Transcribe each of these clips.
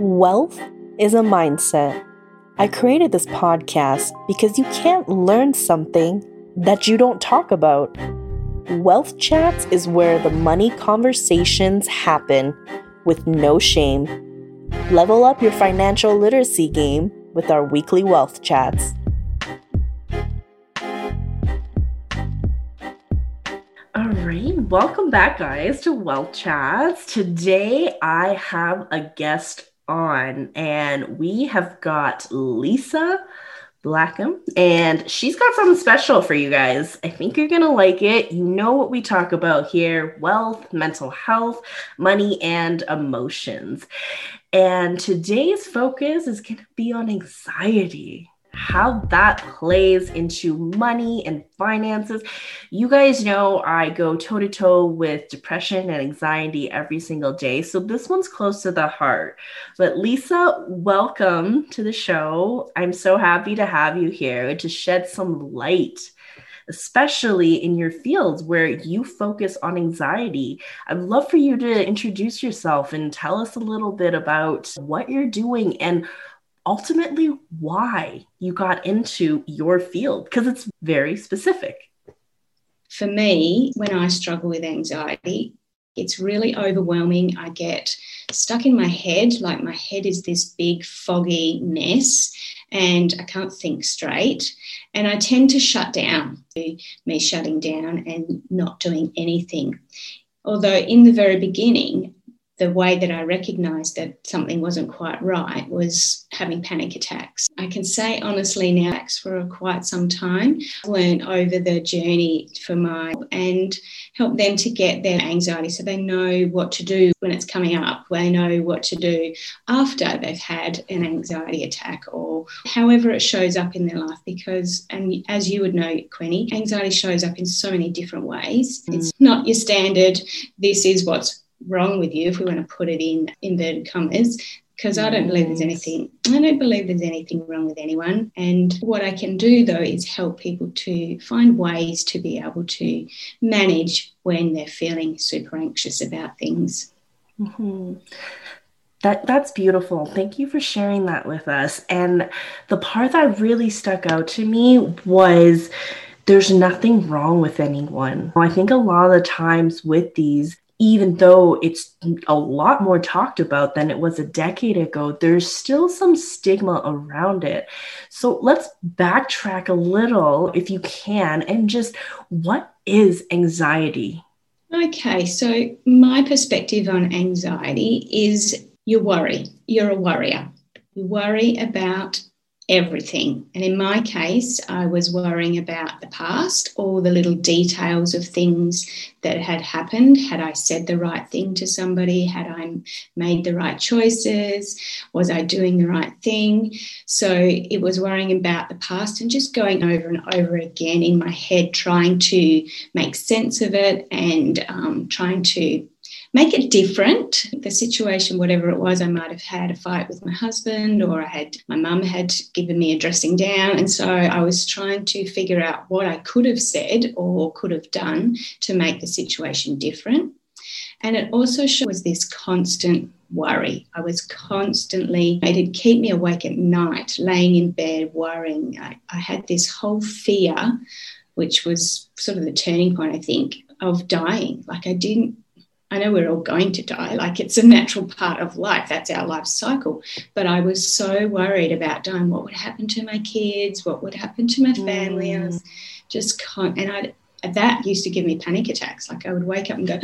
Wealth is a mindset. I created this podcast because you can't learn something that you don't talk about. Wealth Chats is where the money conversations happen with no shame. Level up your financial literacy game with our weekly Wealth Chats. All right, welcome back, guys, to Wealth Chats. Today I have a guest on, and we have got Lisa Blackham, and she's got something special for you guys. I think you're gonna like it. You know what we talk about here wealth, mental health, money, and emotions. And today's focus is gonna be on anxiety how that plays into money and finances. You guys know I go toe to toe with depression and anxiety every single day. So this one's close to the heart. But Lisa, welcome to the show. I'm so happy to have you here to shed some light especially in your fields where you focus on anxiety. I'd love for you to introduce yourself and tell us a little bit about what you're doing and ultimately why you got into your field because it's very specific. For me, when I struggle with anxiety, it's really overwhelming. I get stuck in my head, like my head is this big, foggy mess, and I can't think straight. And I tend to shut down, me shutting down and not doing anything. Although, in the very beginning, the way that I recognized that something wasn't quite right was having panic attacks. I can say honestly now for quite some time, learned over the journey for my and help them to get their anxiety so they know what to do when it's coming up, they know what to do after they've had an anxiety attack or however it shows up in their life because and as you would know, Queenie, anxiety shows up in so many different ways. Mm. It's not your standard, this is what's wrong with you, if we want to put it in inverted commas, because I don't believe there's anything, I don't believe there's anything wrong with anyone. And what I can do though is help people to find ways to be able to manage when they're feeling super anxious about things. Mm-hmm. That that's beautiful. Thank you for sharing that with us. And the part that really stuck out to me was there's nothing wrong with anyone. I think a lot of the times with these, even though it's a lot more talked about than it was a decade ago, there's still some stigma around it. So let's backtrack a little, if you can, and just what is anxiety? Okay, so my perspective on anxiety is you worry, you're a worrier. You worry about everything. And in my case, I was worrying about the past, all the little details of things that had happened. Had I said the right thing to somebody? Had I made the right choices? Was I doing the right thing? So it was worrying about the past and just going over and over again in my head, trying to make sense of it and um, trying to make it different. The situation, whatever it was, I might have had a fight with my husband, or I had my mum had given me a dressing down. And so I was trying to figure out what I could have said or could have done to make the situation different. And it also was this constant worry. I was constantly, it'd keep me awake at night, laying in bed, worrying. I, I had this whole fear, which was sort of the turning point, I think, of dying. Like I didn't I know we're all going to die, like it's a natural part of life. That's our life cycle. But I was so worried about dying. What would happen to my kids? What would happen to my family? Mm. I was just, con- and I, that used to give me panic attacks. Like I would wake up and go,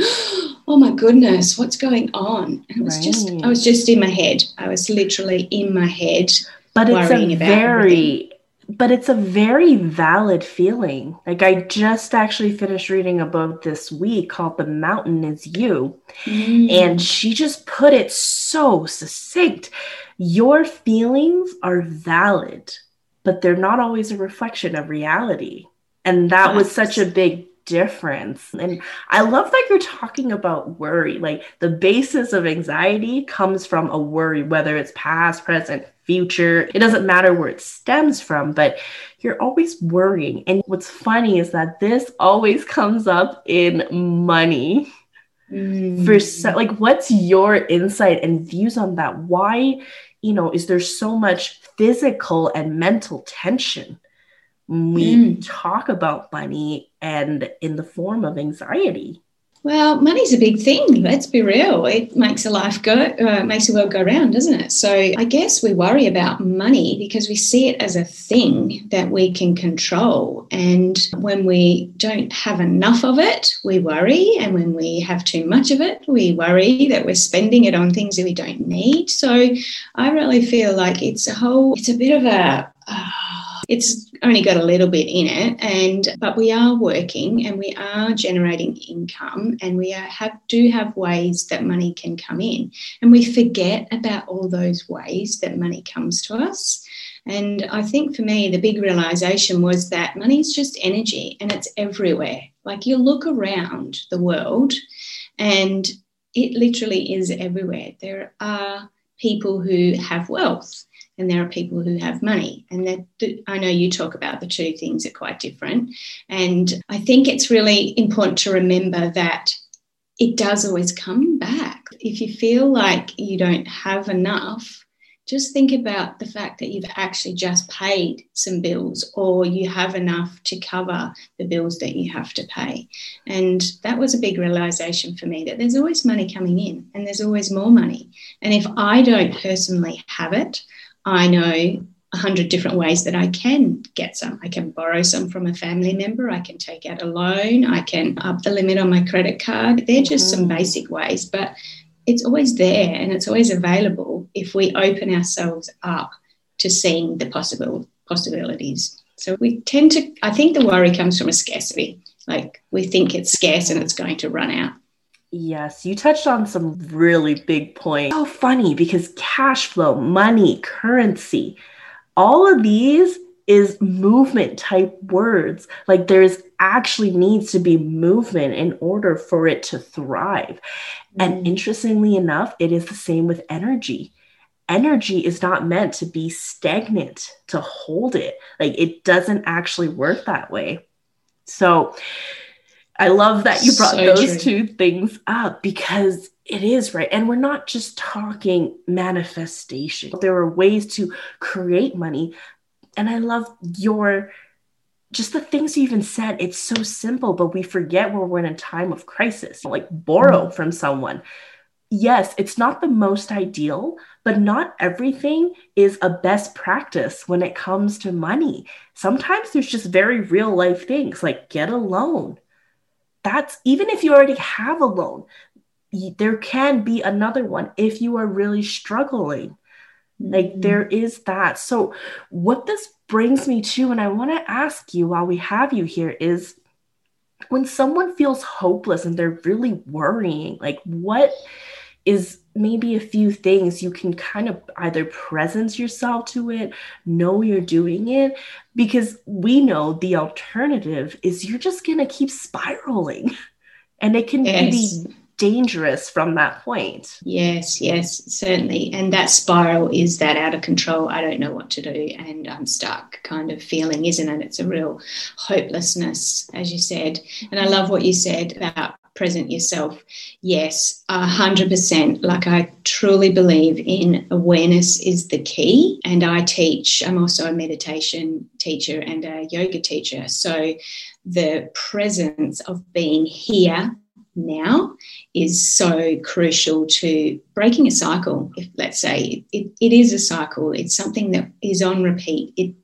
"Oh my goodness, what's going on?" And it was right. just, I was just in my head. I was literally in my head. But it's a very, everything but it's a very valid feeling. Like I just actually finished reading a book this week called The Mountain is You. Mm. And she just put it so succinct. Your feelings are valid, but they're not always a reflection of reality. And that yes. was such a big difference. And I love that you're talking about worry. Like the basis of anxiety comes from a worry, whether it's past, present, future. It doesn't matter where it stems from, but you're always worrying. And what's funny is that this always comes up in money. mm. for so, like what's your insight and views on that why you know is there so much physical and mental tension we mm. talk about money and in the form of anxiety well, money's a big thing. Let's be real. It makes a life go, uh, makes the world go round, doesn't it? So I guess we worry about money because we see it as a thing that we can control. And when we don't have enough of it, we worry. And when we have too much of it, we worry that we're spending it on things that we don't need. So I really feel like it's a whole, it's a bit of a, uh, it's only got a little bit in it, and but we are working and we are generating income, and we have do have ways that money can come in, and we forget about all those ways that money comes to us. And I think for me, the big realization was that money is just energy and it's everywhere. Like you look around the world and it literally is everywhere. There are people who have wealth and there are people who have money. And that I know you talk about the two things are quite different. And I think it's really important to remember that it does always come back. If you feel like you don't have enough, just think about the fact that you've actually just paid some bills or you have enough to cover the bills that you have to pay. And that was a big realization for me that there's always money coming in and there's always more money. And if I don't personally have it, I know a hundred different ways that I can get some. I can borrow some from a family member. I can take out a loan. I can up the limit on my credit card. They're just some mm. basic ways, but it's always there and it's always available if we open ourselves up to seeing the possible possibilities. So we tend to, I think the worry comes from a scarcity. Like we think it's scarce and it's going to run out. Yes, you touched on some really big points. So funny because cash flow, money, currency, all of these is movement type words. Like there's actually needs to be movement in order for it to thrive. Mm-hmm. And interestingly enough, it is the same with energy. Energy is not meant to be stagnant, to hold it. Like it doesn't actually work that way. So, I love that you brought so those true. two things up because it is right. And we're not just talking manifestation. There are ways to create money. And I love your just the things you even said. It's so simple, but we forget where we're in a time of crisis. Like borrow mm-hmm. from someone. Yes, it's not the most ideal, but not everything is a best practice when it comes to money. Sometimes there's just very real life things like get a loan that's even if you already have a loan, there can be another one if you are really struggling. Like mm-hmm. there is that. So, what this brings me to, and I want to ask you while we have you here, is when someone feels hopeless and they're really worrying, like what is maybe a few things you can kind of either presence yourself to it, know you're doing it, because we know the alternative is you're just going to keep spiraling and it can yes. be dangerous from that point. Yes, yes, certainly. And that spiral is that out of control, I don't know what to do and I'm stuck kind of feeling, isn't it? It's a real hopelessness, as you said. And I love what you said about present yourself. Yes, a hundred percent. Like I truly believe in awareness is the key. And I teach, I'm also a meditation teacher and a yoga teacher. So the presence of being here now is so crucial to breaking a cycle. If let's say it, it is a cycle, it's something that is on repeat. It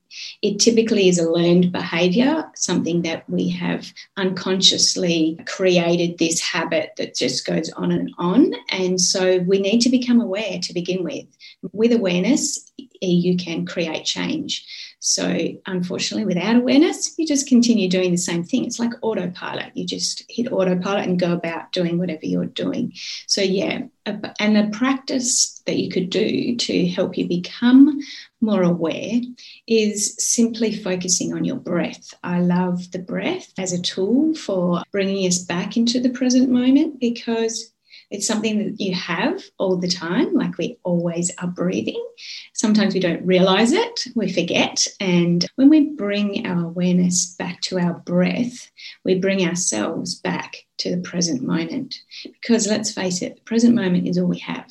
it typically is a learned behavior, something that we have unconsciously created this habit that just goes on and on. And so we need to become aware to begin with. With awareness, you can create change. So, unfortunately, without awareness, you just continue doing the same thing. It's like autopilot. You just hit autopilot and go about doing whatever you're doing. So, yeah, and a practice that you could do to help you become more mm-hmm. aware is simply focusing on your breath. I love the breath as a tool for bringing us back into the present moment because It's something that you have all the time, like we always are breathing. Sometimes we don't realize it, we forget. And when we bring our awareness back to our breath, we bring ourselves back to the present moment. Because let's face it, the present moment is all we have.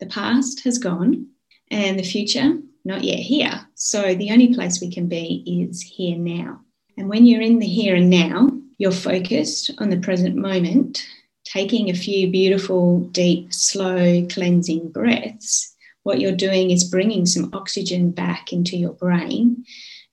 The past has gone, and the future, not yet here. So the only place we can be is here now. And when you're in the here and now, you're focused on the present moment taking a few beautiful, deep, slow, cleansing breaths, what you're doing is bringing some oxygen back into your brain,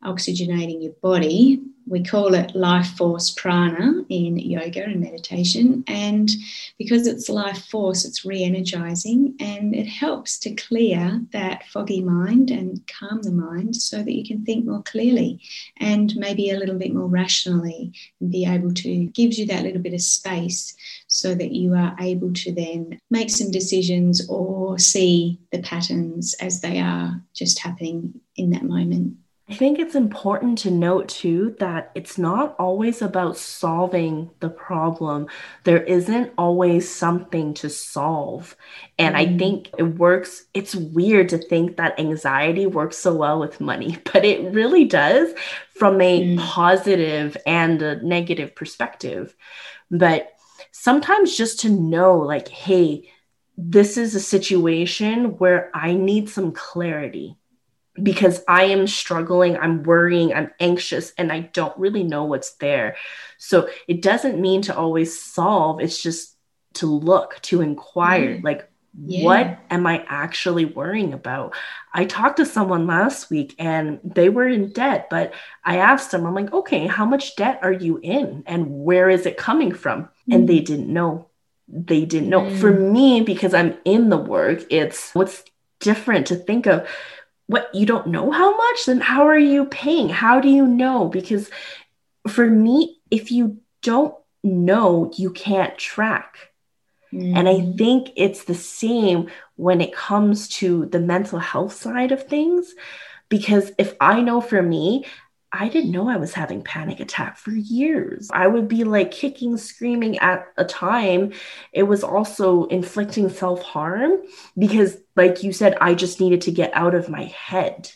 oxygenating your body, we call it life force prana in yoga and meditation. And because it's life force, it's re energizing and it helps to clear that foggy mind and calm the mind so that you can think more clearly and maybe a little bit more rationally and be able to, gives you that little bit of space so that you are able to then make some decisions or see the patterns as they are just happening in that moment. I think it's important to note too that it's not always about solving the problem. There isn't always something to solve. And mm. I think it works, it's weird to think that anxiety works so well with money, but it really does from a mm. positive and a negative perspective. But sometimes just to know, like, hey, this is a situation where I need some clarity because I am struggling, I'm worrying, I'm anxious, and I don't really know what's there. So it doesn't mean to always solve, it's just to look, to inquire, mm. like, yeah. what am I actually worrying about? I talked to someone last week and they were in debt, but I asked them, I'm like, okay, how much debt are you in and where is it coming from? Mm. And they mm. didn't know. They didn't know. Mm. For me, because I'm in the work, it's what's different to think of what you don't know how much then how are you paying how do you know because for me if you don't know you can't track mm. and i mm. think it's the same when it comes to the mental health side of things because if i know for me I didn't know I was having panic attack for years. I would be like kicking, screaming at a time. It was also inflicting self-harm because like you said I just needed to get out of my head.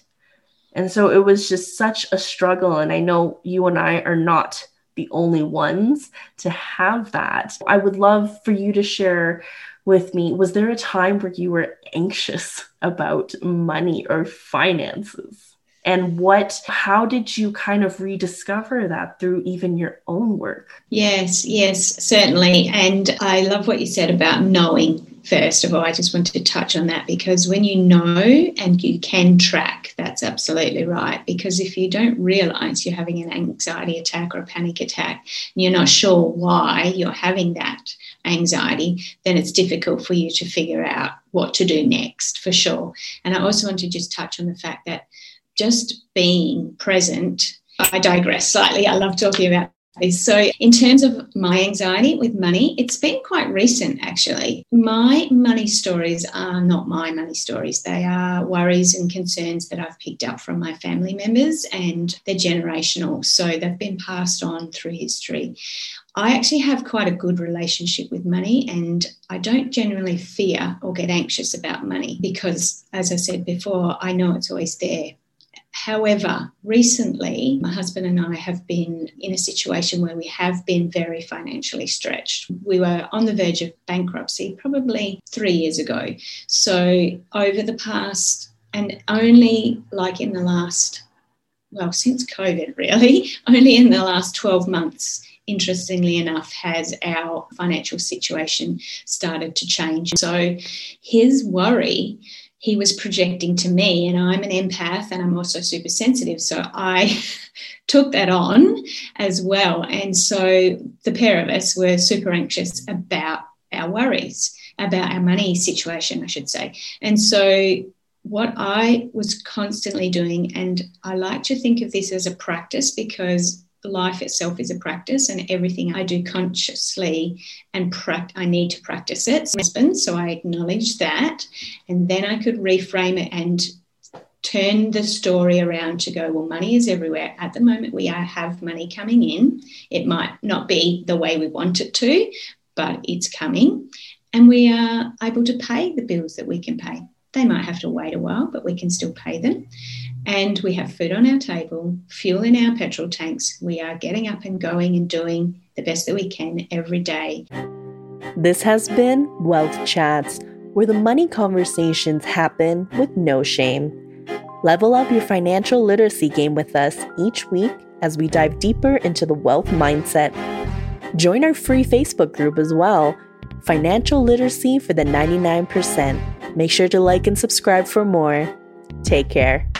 And so it was just such a struggle and I know you and I are not the only ones to have that. I would love for you to share with me was there a time where you were anxious about money or finances? And what how did you kind of rediscover that through even your own work? Yes yes certainly. And i love what you said about knowing first of all. I just wanted to touch on that because when you know and you can track that's absolutely right. Because if you don't realize you're having an anxiety attack or a panic attack and you're not sure why you're having that anxiety then it's difficult for you to figure out what to do next for sure. And i also want to just touch on the fact that just being present. I digress slightly. I love talking about this. So, in terms of my anxiety with money, it's been quite recent actually. My money stories are not my money stories, they are worries and concerns that I've picked up from my family members, and they're generational. So, they've been passed on through history. I actually have quite a good relationship with money, and I don't generally fear or get anxious about money because, as I said before, I know it's always there. However, recently, my husband and I have been in a situation where we have been very financially stretched. We were on the verge of bankruptcy probably three years ago. So, over the past, and only like in the last, well, since COVID, really, only in the last 12 months interestingly enough, has our financial situation started to change. So his worry he was projecting to me, and I'm an empath and I'm also super sensitive. So I took that on as well. And so the pair of us were super anxious about our worries, about our money situation, I should say. And so what I was constantly doing, and I like to think of this as a practice because life itself is a practice and everything I do consciously and pra- I need to practice it. So I acknowledge that and then I could reframe it and turn the story around to go, well, money is everywhere. At the moment, we have money coming in. It might not be the way we want it to, but it's coming. and we are able to pay the bills that we can pay. They might have to wait a while, but we can still pay them. And we have food on our table, fuel in our petrol tanks. We are getting up and going and doing the best that we can every day. This has been Wealth Chats, where the money conversations happen with no shame. Level up your financial literacy game with us each week as we dive deeper into the wealth mindset. Join our free Facebook group as well Financial Literacy for the 99%. Make sure to like and subscribe for more. Take care.